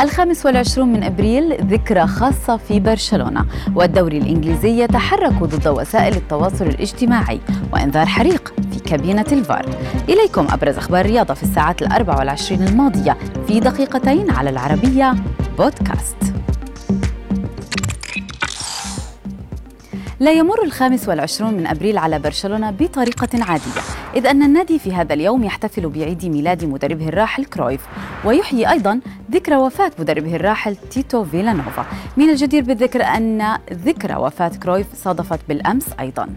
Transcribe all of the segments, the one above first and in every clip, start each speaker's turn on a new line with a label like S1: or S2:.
S1: الخامس والعشرون من أبريل ذكرى خاصة في برشلونة والدوري الإنجليزي يتحرك ضد وسائل التواصل الاجتماعي وإنذار حريق في كابينة الفار. إليكم أبرز أخبار الرياضة في الساعات الأربع والعشرين الماضية في دقيقتين على العربية بودكاست. لا يمر الخامس والعشرون من أبريل على برشلونة بطريقة عادية إذ أن النادي في هذا اليوم يحتفل بعيد ميلاد مدربه الراحل كرويف ويحيي أيضا ذكرى وفاة مدربه الراحل تيتو فيلانوفا. من الجدير بالذكر أن ذكرى وفاة كرويف صادفت بالأمس أيضا.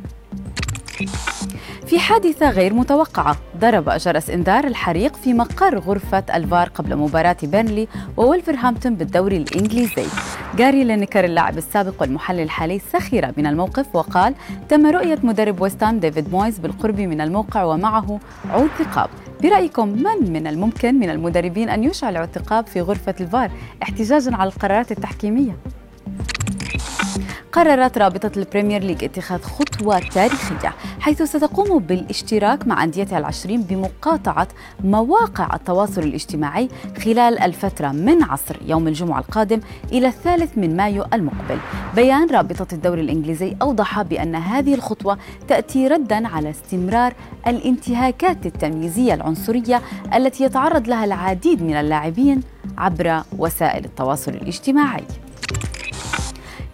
S1: في حادثة غير متوقعة. ضرب جرس إنذار الحريق في مقر غرفة الفار قبل مباراة بيرنلي وولفرهامبتون بالدوري الإنجليزي. جاري لينيكر اللاعب السابق والمحلل الحالي سخر من الموقف وقال تم رؤية مدرب ويستهام ديفيد مويز بالقرب من الموقع ومعه عود ثقاب برأيكم من من الممكن من المدربين أن يشعل عود ثقاب في غرفة الفار احتجاجا على القرارات التحكيمية؟ قررت رابطة البريمير ليج اتخاذ خطوة تاريخية حيث ستقوم بالاشتراك مع أنديتها العشرين بمقاطعة مواقع التواصل الاجتماعي خلال الفترة من عصر يوم الجمعة القادم إلى الثالث من مايو المقبل. بيان رابطة الدوري الإنجليزي أوضح بأن هذه الخطوة تأتي ردا على استمرار الانتهاكات التمييزية العنصرية التي يتعرض لها العديد من اللاعبين عبر وسائل التواصل الاجتماعي.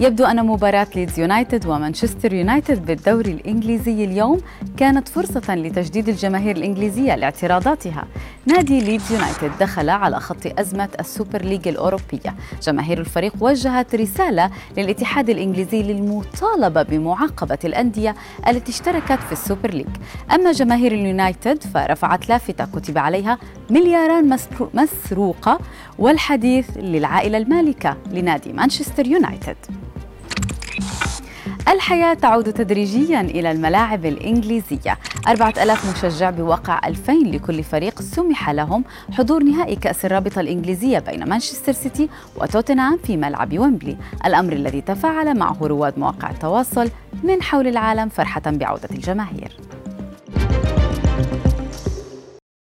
S1: يبدو أن مباراة ليدز يونايتد ومانشستر يونايتد بالدوري الإنجليزي اليوم كانت فرصة لتجديد الجماهير الإنجليزية لاعتراضاتها. نادي ليدز يونايتد دخل على خط أزمة السوبر ليج الأوروبية. جماهير الفريق وجهت رسالة للاتحاد الإنجليزي للمطالبة بمعاقبة الأندية التي اشتركت في السوبر ليج. أما جماهير اليونايتد فرفعت لافتة كتب عليها ملياران مسروقة والحديث للعائلة المالكة لنادي مانشستر يونايتد. الحياة تعود تدريجيا إلى الملاعب الإنجليزية. أربعة ألاف مشجع بواقع ألفين لكل فريق سمح لهم حضور نهائي كأس الرابطة الإنجليزية بين مانشستر سيتي وتوتنهام في ملعب ويمبلي. الأمر الذي تفاعل معه رواد مواقع التواصل من حول العالم فرحة بعودة الجماهير.